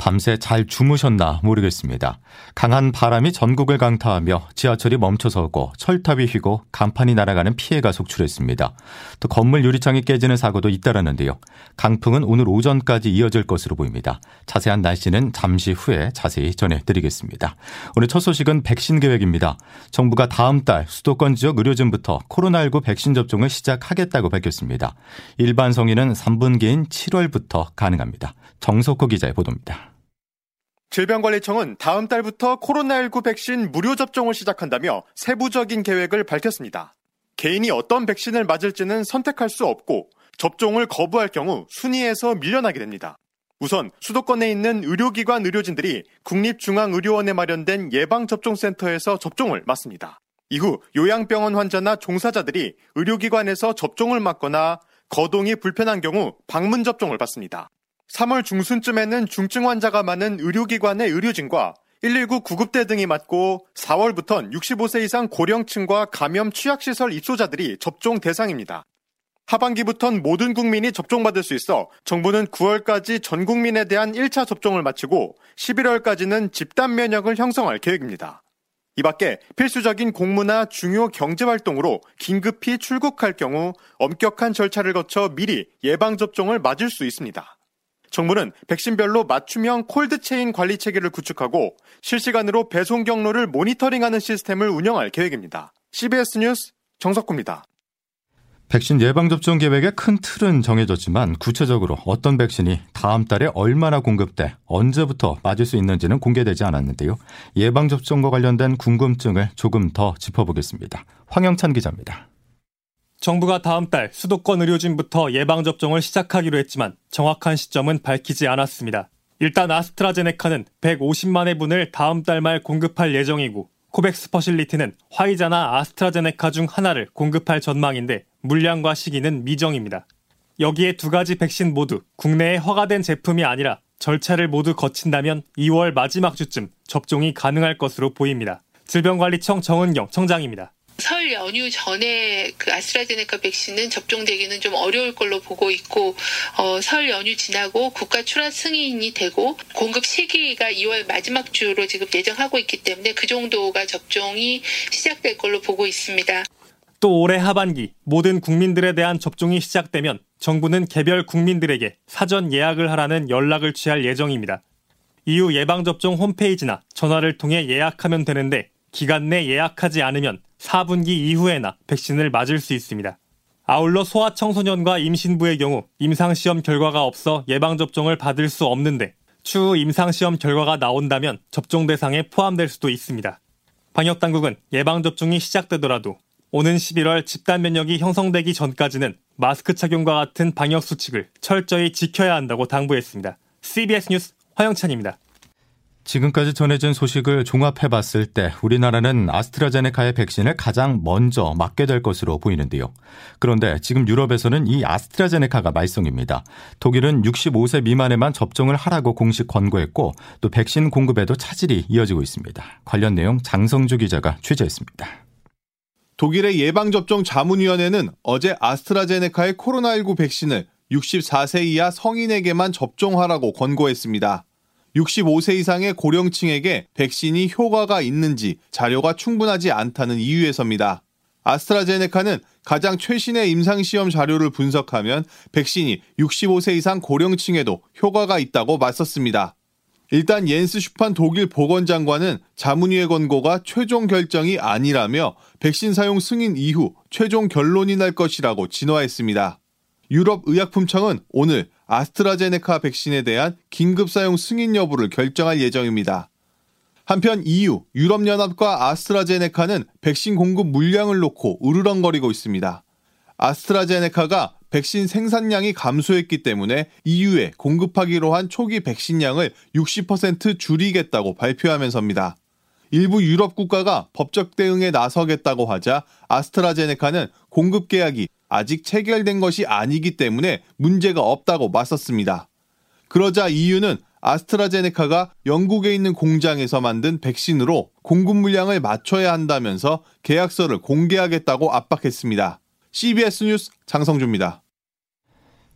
밤새 잘 주무셨나 모르겠습니다. 강한 바람이 전국을 강타하며 지하철이 멈춰서고 철탑이 휘고 간판이 날아가는 피해가 속출했습니다. 또 건물 유리창이 깨지는 사고도 잇따랐는데요. 강풍은 오늘 오전까지 이어질 것으로 보입니다. 자세한 날씨는 잠시 후에 자세히 전해드리겠습니다. 오늘 첫 소식은 백신 계획입니다. 정부가 다음 달 수도권 지역 의료진부터 코로나19 백신 접종을 시작하겠다고 밝혔습니다. 일반 성인은 3분기인 7월부터 가능합니다. 정석호 기자의 보도입니다. 질병관리청은 다음 달부터 코로나19 백신 무료 접종을 시작한다며 세부적인 계획을 밝혔습니다. 개인이 어떤 백신을 맞을지는 선택할 수 없고 접종을 거부할 경우 순위에서 밀려나게 됩니다. 우선 수도권에 있는 의료기관 의료진들이 국립중앙의료원에 마련된 예방접종센터에서 접종을 맞습니다. 이후 요양병원 환자나 종사자들이 의료기관에서 접종을 맞거나 거동이 불편한 경우 방문 접종을 받습니다. 3월 중순쯤에는 중증 환자가 많은 의료기관의 의료진과 119 구급대 등이 맞고 4월부턴 65세 이상 고령층과 감염 취약시설 입소자들이 접종 대상입니다. 하반기부턴 모든 국민이 접종받을 수 있어 정부는 9월까지 전 국민에 대한 1차 접종을 마치고 11월까지는 집단 면역을 형성할 계획입니다. 이 밖에 필수적인 공무나 중요 경제활동으로 긴급히 출국할 경우 엄격한 절차를 거쳐 미리 예방접종을 맞을 수 있습니다. 정부는 백신별로 맞춤형 콜드체인 관리 체계를 구축하고 실시간으로 배송 경로를 모니터링하는 시스템을 운영할 계획입니다. CBS 뉴스 정석구입니다. 백신 예방접종 계획의 큰 틀은 정해졌지만 구체적으로 어떤 백신이 다음 달에 얼마나 공급돼 언제부터 맞을 수 있는지는 공개되지 않았는데요. 예방접종과 관련된 궁금증을 조금 더 짚어보겠습니다. 황영찬 기자입니다. 정부가 다음 달 수도권 의료진부터 예방접종을 시작하기로 했지만 정확한 시점은 밝히지 않았습니다. 일단 아스트라제네카는 150만 회분을 다음 달 말 공급할 예정이고 코백스 퍼실리티는 화이자나 아스트라제네카 중 하나를 공급할 전망인데 물량과 시기는 미정입니다. 여기에 두 가지 백신 모두 국내에 허가된 제품이 아니라 절차를 모두 거친다면 2월 마지막 주쯤 접종이 가능할 것으로 보입니다. 질병관리청 정은경 청장입니다. 설 연휴 전에 그 아스트라제네카 백신은 접종되기는 좀 어려울 걸로 보고 있고 어, 설 연휴 지나고 국가 출하 승인이 되고 공급 시기가 2월 마지막 주로 지금 예정하고 있기 때문에 그 정도가 접종이 시작될 걸로 보고 있습니다. 또 올해 하반기 모든 국민들에 대한 접종이 시작되면 정부는 개별 국민들에게 사전 예약을 하라는 연락을 취할 예정입니다. 이후 예방접종 홈페이지나 전화를 통해 예약하면 되는데 기간 내 예약하지 않으면 4분기 이후에나 백신을 맞을 수 있습니다. 아울러 소아청소년과 임신부의 경우 임상시험 결과가 없어 예방접종을 받을 수 없는데 추후 임상시험 결과가 나온다면 접종 대상에 포함될 수도 있습니다. 방역당국은 예방접종이 시작되더라도 오는 11월 집단 면역이 형성되기 전까지는 마스크 착용과 같은 방역 수칙을 철저히 지켜야 한다고 당부했습니다. CBS 뉴스 화영찬입니다. 지금까지 전해진 소식을 종합해 봤을 때 우리나라는 아스트라제네카의 백신을 가장 먼저 맞게 될 것으로 보이는데요. 그런데 지금 유럽에서는 이 아스트라제네카가 말썽입니다. 독일은 65세 미만에만 접종을 하라고 공식 권고했고 또 백신 공급에도 차질이 이어지고 있습니다. 관련 내용 장성주 기자가 취재했습니다. 독일의 예방접종 자문위원회는 어제 아스트라제네카의 코로나19 백신을 64세 이하 성인에게만 접종하라고 권고했습니다. 65세 이상의 고령층에게 백신이 효과가 있는지 자료가 충분하지 않다는 이유에서입니다. 아스트라제네카는 가장 최신의 임상시험 자료를 분석하면 백신이 65세 이상 고령층에도 효과가 있다고 맞섰습니다. 일단 옌스 슈판 독일 보건장관은 자문위의 권고가 최종 결정이 아니라며 백신 사용 승인 이후 최종 결론이 날 것이라고 진화했습니다. 유럽의약품청은 오늘 아스트라제네카 백신에 대한 긴급 사용 승인 여부를 결정할 예정입니다. 한편 EU, 유럽연합과 아스트라제네카는 백신 공급 물량을 놓고 으르렁거리고 있습니다. 아스트라제네카가 백신 생산량이 감소했기 때문에 EU에 공급하기로 한 초기 백신량을 60% 줄이겠다고 발표하면서입니다. 일부 유럽 국가가 법적 대응에 나서겠다고 하자 아스트라제네카는 공급 계약이 아직 체결된 것이 아니기 때문에 문제가 없다고 맞섰습니다. 그러자 EU는 아스트라제네카가 영국에 있는 공장에서 만든 백신으로 공급 물량을 맞춰야 한다면서 계약서를 공개하겠다고 압박했습니다. CBS 뉴스 장성주입니다.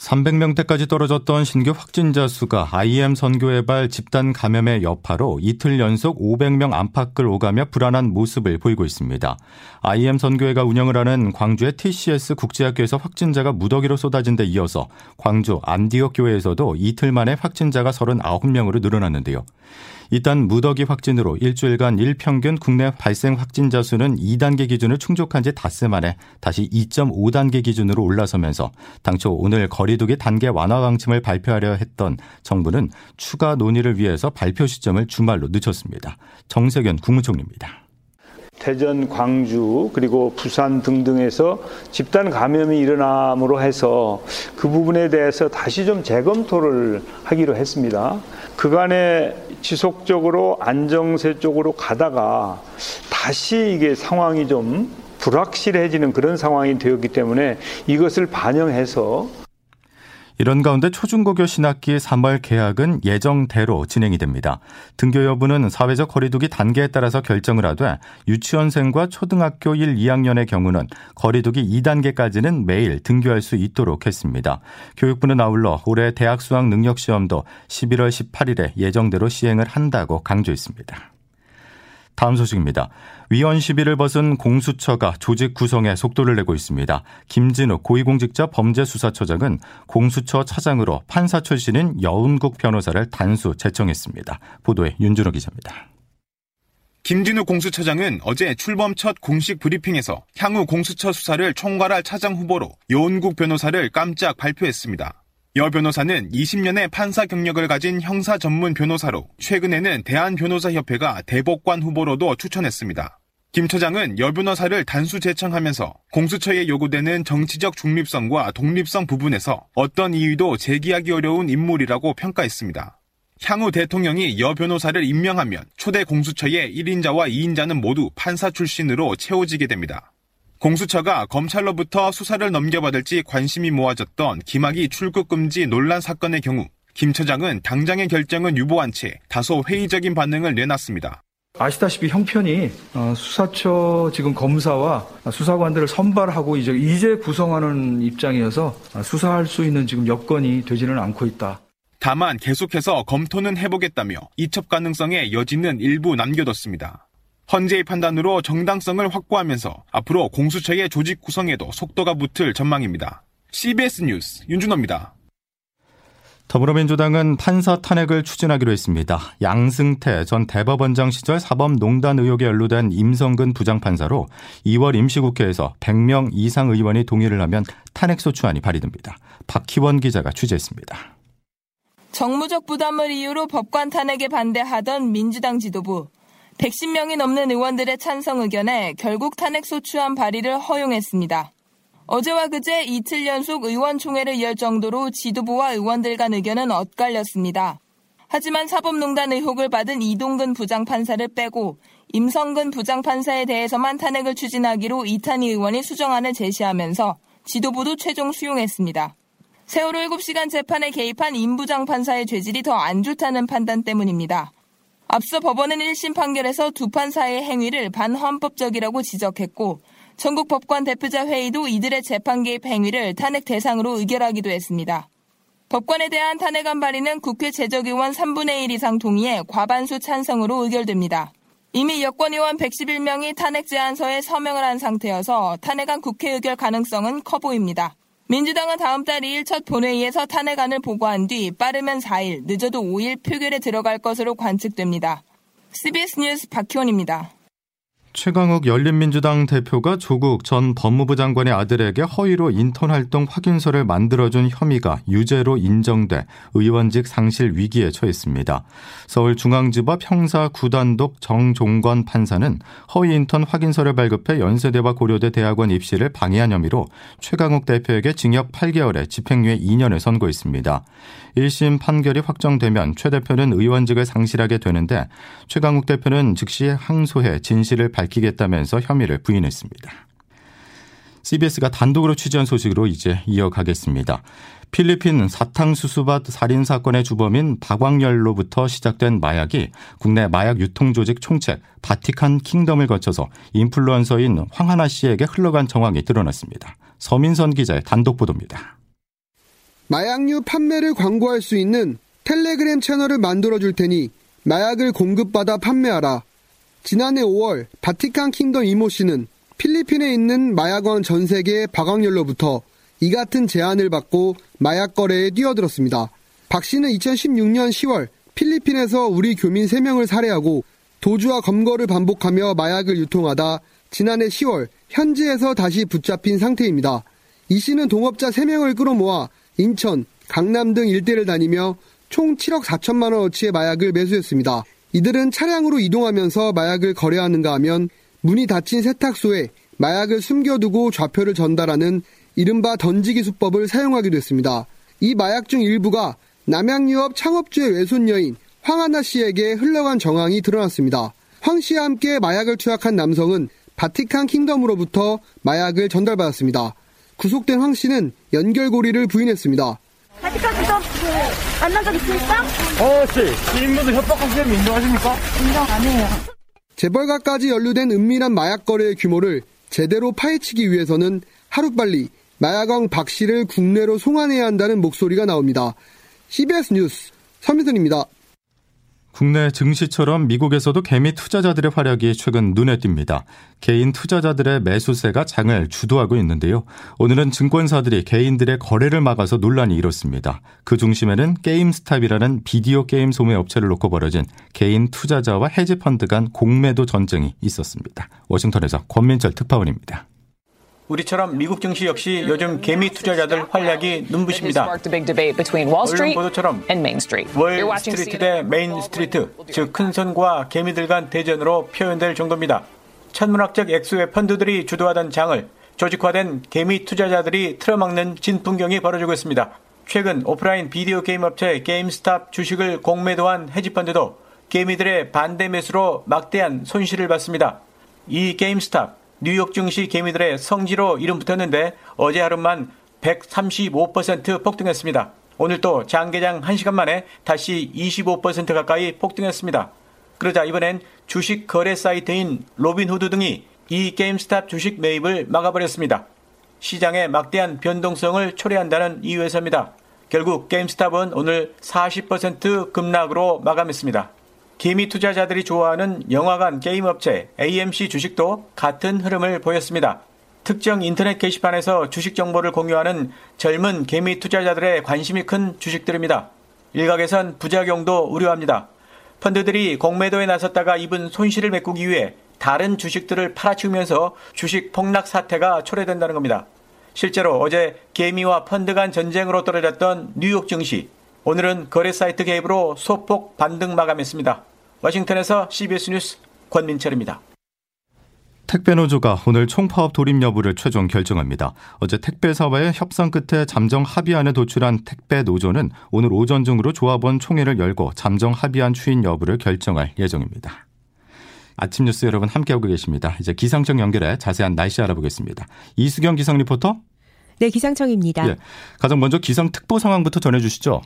300명대까지 떨어졌던 신규 확진자 수가 IM 선교회발 집단 감염의 여파로 이틀 연속 500명 안팎을 오가며 불안한 모습을 보이고 있습니다. IM 선교회가 운영을 하는 광주의 TCS 국제학교에서 확진자가 무더기로 쏟아진 데 이어서 광주 안디옥 교회에서도 이틀 만에 확진자가 39명으로 늘어났는데요. 일단 무더기 확진으로 일주일간 일평균 국내 발생 확진자 수는 2단계 기준을 충족한 지 닷새 만에 다시 2.5단계 기준으로 올라서면서 당초 오늘 거리두기 단계 완화 방침을 발표하려 했던 정부는 추가 논의를 위해서 발표 시점을 주말로 늦췄습니다. 정세균 국무총리입니다. 대전, 광주, 그리고 부산 등등에서 집단 감염이 일어남으로 해서 그 부분에 대해서 다시 좀 재검토를 하기로 했습니다. 그간에 지속적으로 안정세 쪽으로 가다가 다시 이게 상황이 좀 불확실해지는 그런 상황이 되었기 때문에 이것을 반영해서 이런 가운데 초중고교 신학기 3월 개학은 예정대로 진행이 됩니다. 등교 여부는 사회적 거리두기 단계에 따라서 결정을 하되 유치원생과 초등학교 1, 2학년의 경우는 거리두기 2단계까지는 매일 등교할 수 있도록 했습니다. 교육부는 아울러 올해 대학 수학 능력 시험도 11월 18일에 예정대로 시행을 한다고 강조했습니다. 다음 소식입니다. 위헌 시비를 벗은 공수처가 조직 구성에 속도를 내고 있습니다. 김진욱 고위공직자 범죄수사처장은 공수처 차장으로 판사 출신인 여운국 변호사를 단수 제청했습니다. 보도에 윤준호 기자입니다. 김진욱 공수처장은 어제 출범 첫 공식 브리핑에서 향후 공수처 수사를 총괄할 차장 후보로 여운국 변호사를 깜짝 발표했습니다. 여 변호사는 20년의 판사 경력을 가진 형사 전문 변호사로 최근에는 대한변호사협회가 대법관 후보로도 추천했습니다. 김 처장은 여 변호사를 단수 제청하면서 공수처에 요구되는 정치적 중립성과 독립성 부분에서 어떤 이유도 제기하기 어려운 인물이라고 평가했습니다. 향후 대통령이 여 변호사를 임명하면 초대 공수처의 1인자와 2인자는 모두 판사 출신으로 채워지게 됩니다. 공수처가 검찰로부터 수사를 넘겨받을지 관심이 모아졌던 김학의 출국 금지 논란 사건의 경우 김 처장은 당장의 결정은 유보한 채 다소 회의적인 반응을 내놨습니다. 아시다시피 형편이 어, 수사처 지금 검사와 수사관들을 선발하고 이제 이제 구성하는 입장이어서 수사할 수 있는 지금 여건이 되지는 않고 있다. 다만 계속해서 검토는 해보겠다며 이첩 가능성의 여지는 일부 남겨뒀습니다. 헌재의 판단으로 정당성을 확보하면서 앞으로 공수처의 조직 구성에도 속도가 붙을 전망입니다. CBS 뉴스 윤준호입니다. 더불어민주당은 판사 탄핵을 추진하기로 했습니다. 양승태 전 대법원장 시절 사법농단 의혹에 연루된 임성근 부장판사로 2월 임시국회에서 100명 이상 의원이 동의를 하면 탄핵소추안이 발의됩니다. 박희원 기자가 취재했습니다. 정무적 부담을 이유로 법관 탄핵에 반대하던 민주당 지도부. 110명이 넘는 의원들의 찬성 의견에 결국 탄핵소추안 발의를 허용했습니다. 어제와 그제 이틀 연속 의원총회를 열 정도로 지도부와 의원들 간 의견은 엇갈렸습니다. 하지만 사법농단 의혹을 받은 이동근 부장판사를 빼고 임성근 부장판사에 대해서만 탄핵을 추진하기로 이탄희 의원이 수정안을 제시하면서 지도부도 최종 수용했습니다. 세월호 7시간 재판에 개입한 임 부장판사의 죄질이 더 안 좋다는 판단 때문입니다. 앞서 법원은 1심 판결에서 두 판사의 행위를 반헌법적이라고 지적했고 전국 법관 대표자 회의도 이들의 재판 개입 행위를 탄핵 대상으로 의결하기도 했습니다. 법관에 대한 탄핵안 발의는 국회 재적의원 3분의 1 이상 동의에 과반수 찬성으로 의결됩니다. 이미 여권 의원 111명이 탄핵 제안서에 서명을 한 상태여서 탄핵안 국회 의결 가능성은 커 보입니다. 민주당은 다음 달 2일 첫 본회의에서 탄핵안을 보고한 뒤 빠르면 4일, 늦어도 5일 표결에 들어갈 것으로 관측됩니다. CBS 뉴스 박희원입니다. 최강욱 열린민주당 대표가 조국 전 법무부 장관의 아들에게 허위로 인턴 활동 확인서를 만들어준 혐의가 유죄로 인정돼 의원직 상실 위기에 처했습니다. 서울중앙지법 형사구단독 정종건 판사는 허위 인턴 확인서를 발급해 연세대와 고려대 대학원 입시를 방해한 혐의로 최강욱 대표에게 징역 8개월에 집행유예 2년을 선고했습니다. 1심 판결이 확정되면 최 대표는 의원직을 상실하게 되는데 최강욱 대표는 즉시 항소해 진실을 밝 히겠다면서 혐의를 부인했습니다. CBS가 단독으로 취재한 소식으로 이제 이어가겠습니다. 필리핀 사탕수수밭 살인 사건의 주범인 박광열로부터 시작된 마약이 국내 마약 유통 조직 총책 바티칸 킹덤을 거쳐서 인플루언서인 황하나 씨에게 흘러간 정황이 드러났습니다. 서민선 기자의 단독 보도입니다. 마약류 판매를 광고할 수 있는 텔레그램 채널을 만들어 줄 테니 마약을 공급받아 판매하라. 지난해 5월 바티칸 킹덤 이모 씨는 필리핀에 있는 마약왕 전 세계 박광열로부터 이 같은 제안을 받고 마약 거래에 뛰어들었습니다. 박 씨는 2016년 10월 필리핀에서 우리 교민 3명을 살해하고 도주와 검거를 반복하며 마약을 유통하다 지난해 10월 현지에서 다시 붙잡힌 상태입니다. 이 씨는 동업자 3명을 끌어모아 인천, 강남 등 일대를 다니며 총 7억 4천만 원어치의 마약을 매수했습니다. 이들은 차량으로 이동하면서 마약을 거래하는가 하면 문이 닫힌 세탁소에 마약을 숨겨두고 좌표를 전달하는 이른바 던지기 수법을 사용하기도 했습니다. 이 마약 중 일부가 남양유업 창업주의 외손녀인 황하나 씨에게 흘러간 정황이 드러났습니다. 황 씨와 함께 마약을 투약한 남성은 바티칸 킹덤으로부터 마약을 전달받았습니다. 구속된 황 씨는 연결고리를 부인했습니다. 바티칸 킹덤 만난 적 있습니까? 어, 씨. 지인분도 협박하시는 인정하십니까? 인정 안 해요. 재벌가까지 연루된 은밀한 마약 거래의 규모를 제대로 파헤치기 위해서는 하루빨리 마약왕 박 씨를 국내로 송환해야 한다는 목소리가 나옵니다. CBS 뉴스 서민선입니다. 국내 증시처럼 미국에서도 개미 투자자들의 활약이 최근 눈에 띕니다. 개인 투자자들의 매수세가 장을 주도하고 있는데요. 오늘은 증권사들이 개인들의 거래를 막아서 논란이 일었습니다. 그 중심에는 게임스탑이라는 비디오 게임 소매 업체를 놓고 벌어진 개인 투자자와 헤지펀드 간 공매도 전쟁이 있었습니다. 워싱턴에서 권민철 특파원입니다. 우리처럼 미국 증시 역시 요즘 개미 투자자들 활약이 눈부십니다. 언론 보도처럼 월 스트리트 대 Main Street, 즉 큰손과 개미들 간 대전으로 표현될 정도입니다. 천문학적 액수의 펀드들이 주도하던 장을 조직화된 개미 투자자들이 틀어막는 진풍경이 벌어지고 있습니다. 최근 오프라인 비디오 게임 업체 게임스탑 주식을 공매도한 헤지펀드도 개미들의 반대 매수로 막대한 손실을 봤습니다. 이 게임스탑 뉴욕 증시 개미들의 성지로 이름 붙었는데 어제 하루만 135% 폭등했습니다. 오늘 또 장 개장 1시간 만에 다시 25% 가까이 폭등했습니다. 그러자 이번엔 주식 거래 사이트인 로빈후드 등이 이 게임스탑 주식 매입을 막아버렸습니다. 시장의 막대한 변동성을 초래한다는 이유에서입니다. 결국 게임스탑은 오늘 40% 급락으로 마감했습니다. 개미 투자자들이 좋아하는 영화관 게임 업체 AMC 주식도 같은 흐름을 보였습니다. 특정 인터넷 게시판에서 주식 정보를 공유하는 젊은 개미 투자자들의 관심이 큰 주식들입니다. 일각에선 부작용도 우려합니다. 펀드들이 공매도에 나섰다가 입은 손실을 메꾸기 위해 다른 주식들을 팔아치우면서 주식 폭락 사태가 초래된다는 겁니다. 실제로 어제 개미와 펀드 간 전쟁으로 떨어졌던 뉴욕 증시, 오늘은 거래 사이트 개입으로 소폭 반등 마감했습니다. 워싱턴에서 CBS 뉴스 권민철입니다. 택배노조가 오늘 총파업 돌입 여부를 최종 결정합니다. 어제 택배사와의 협상 끝에 잠정 합의안을 도출한 택배노조는 오늘 오전 중으로 조합원 총회를 열고 잠정 합의안 추인 여부를 결정할 예정입니다. 아침 뉴스 여러분 함께하고 계십니다. 이제 기상청 연결해 자세한 날씨 알아보겠습니다. 이수경 기상 리포터. 네, 기상청입니다. 예, 가장 먼저 기상특보 상황부터 전해주시죠.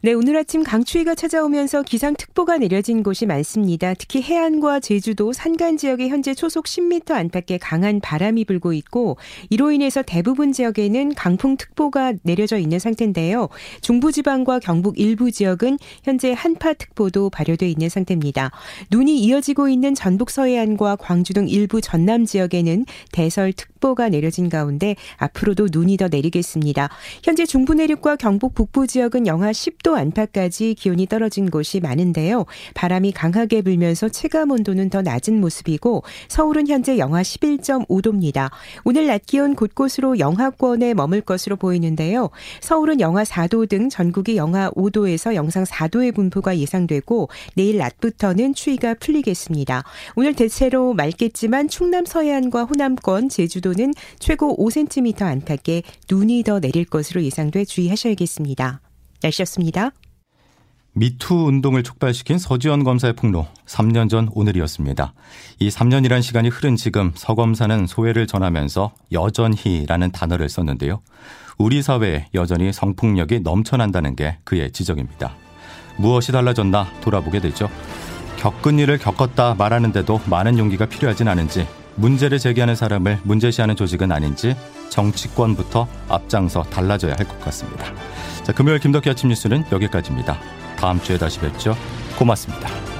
네, 오늘 아침 강추위가 찾아오면서 기상특보가 내려진 곳이 많습니다. 특히 해안과 제주도 산간 지역에 현재 초속 10m 안팎의 강한 바람이 불고 있고 이로 인해서 대부분 지역에는 강풍특보가 내려져 있는 상태인데요. 중부지방과 경북 일부 지역은 현재 한파특보도 발효돼 있는 상태입니다. 눈이 이어지고 있는 전북 서해안과 광주 등 일부 전남 지역에는 대설특보가 내려진 가운데 앞으로도 눈이 더 내리겠습니다. 현재 중부 내륙과 경북 북부 지역은 영하 10도 10도 안팎까지 기온이 떨어진 곳이 많은데요. 바람이 강하게 불면서 체감 온도는 더 낮은 모습이고 서울은 현재 영하 11.5도입니다. 오늘 낮 기온 곳곳으로 영하권에 머물 것으로 보이는데요. 서울은 영하 4도 등 전국이 영하 5도에서 영상 4도의 분포가 예상되고 내일 낮부터는 추위가 풀리겠습니다. 오늘 대체로 맑겠지만 충남 서해안과 호남권, 제주도는 최고 5cm 안팎의 눈이 더 내릴 것으로 예상돼 주의하셔야겠습니다. 날씨였습니다. 미투 운동을 촉발시킨 서지원 검사의 폭로 3년 전 오늘이었습니다. 이 3년이란 시간이 흐른 지금 서 검사는 소회를 전하면서 여전히라는 단어를 썼는데요. 우리 사회에 여전히 성폭력이 넘쳐난다는 게 그의 지적입니다. 무엇이 달라졌나 돌아보게 되죠. 겪은 일을 겪었다 말하는데도 많은 용기가 필요하진 않은지 문제를 제기하는 사람을 문제시하는 조직은 아닌지 정치권부터 앞장서 달라져야 할 것 같습니다. 자, 금요일 김덕기 아침 뉴스는 여기까지입니다. 다음 주에 다시 뵙죠. 고맙습니다.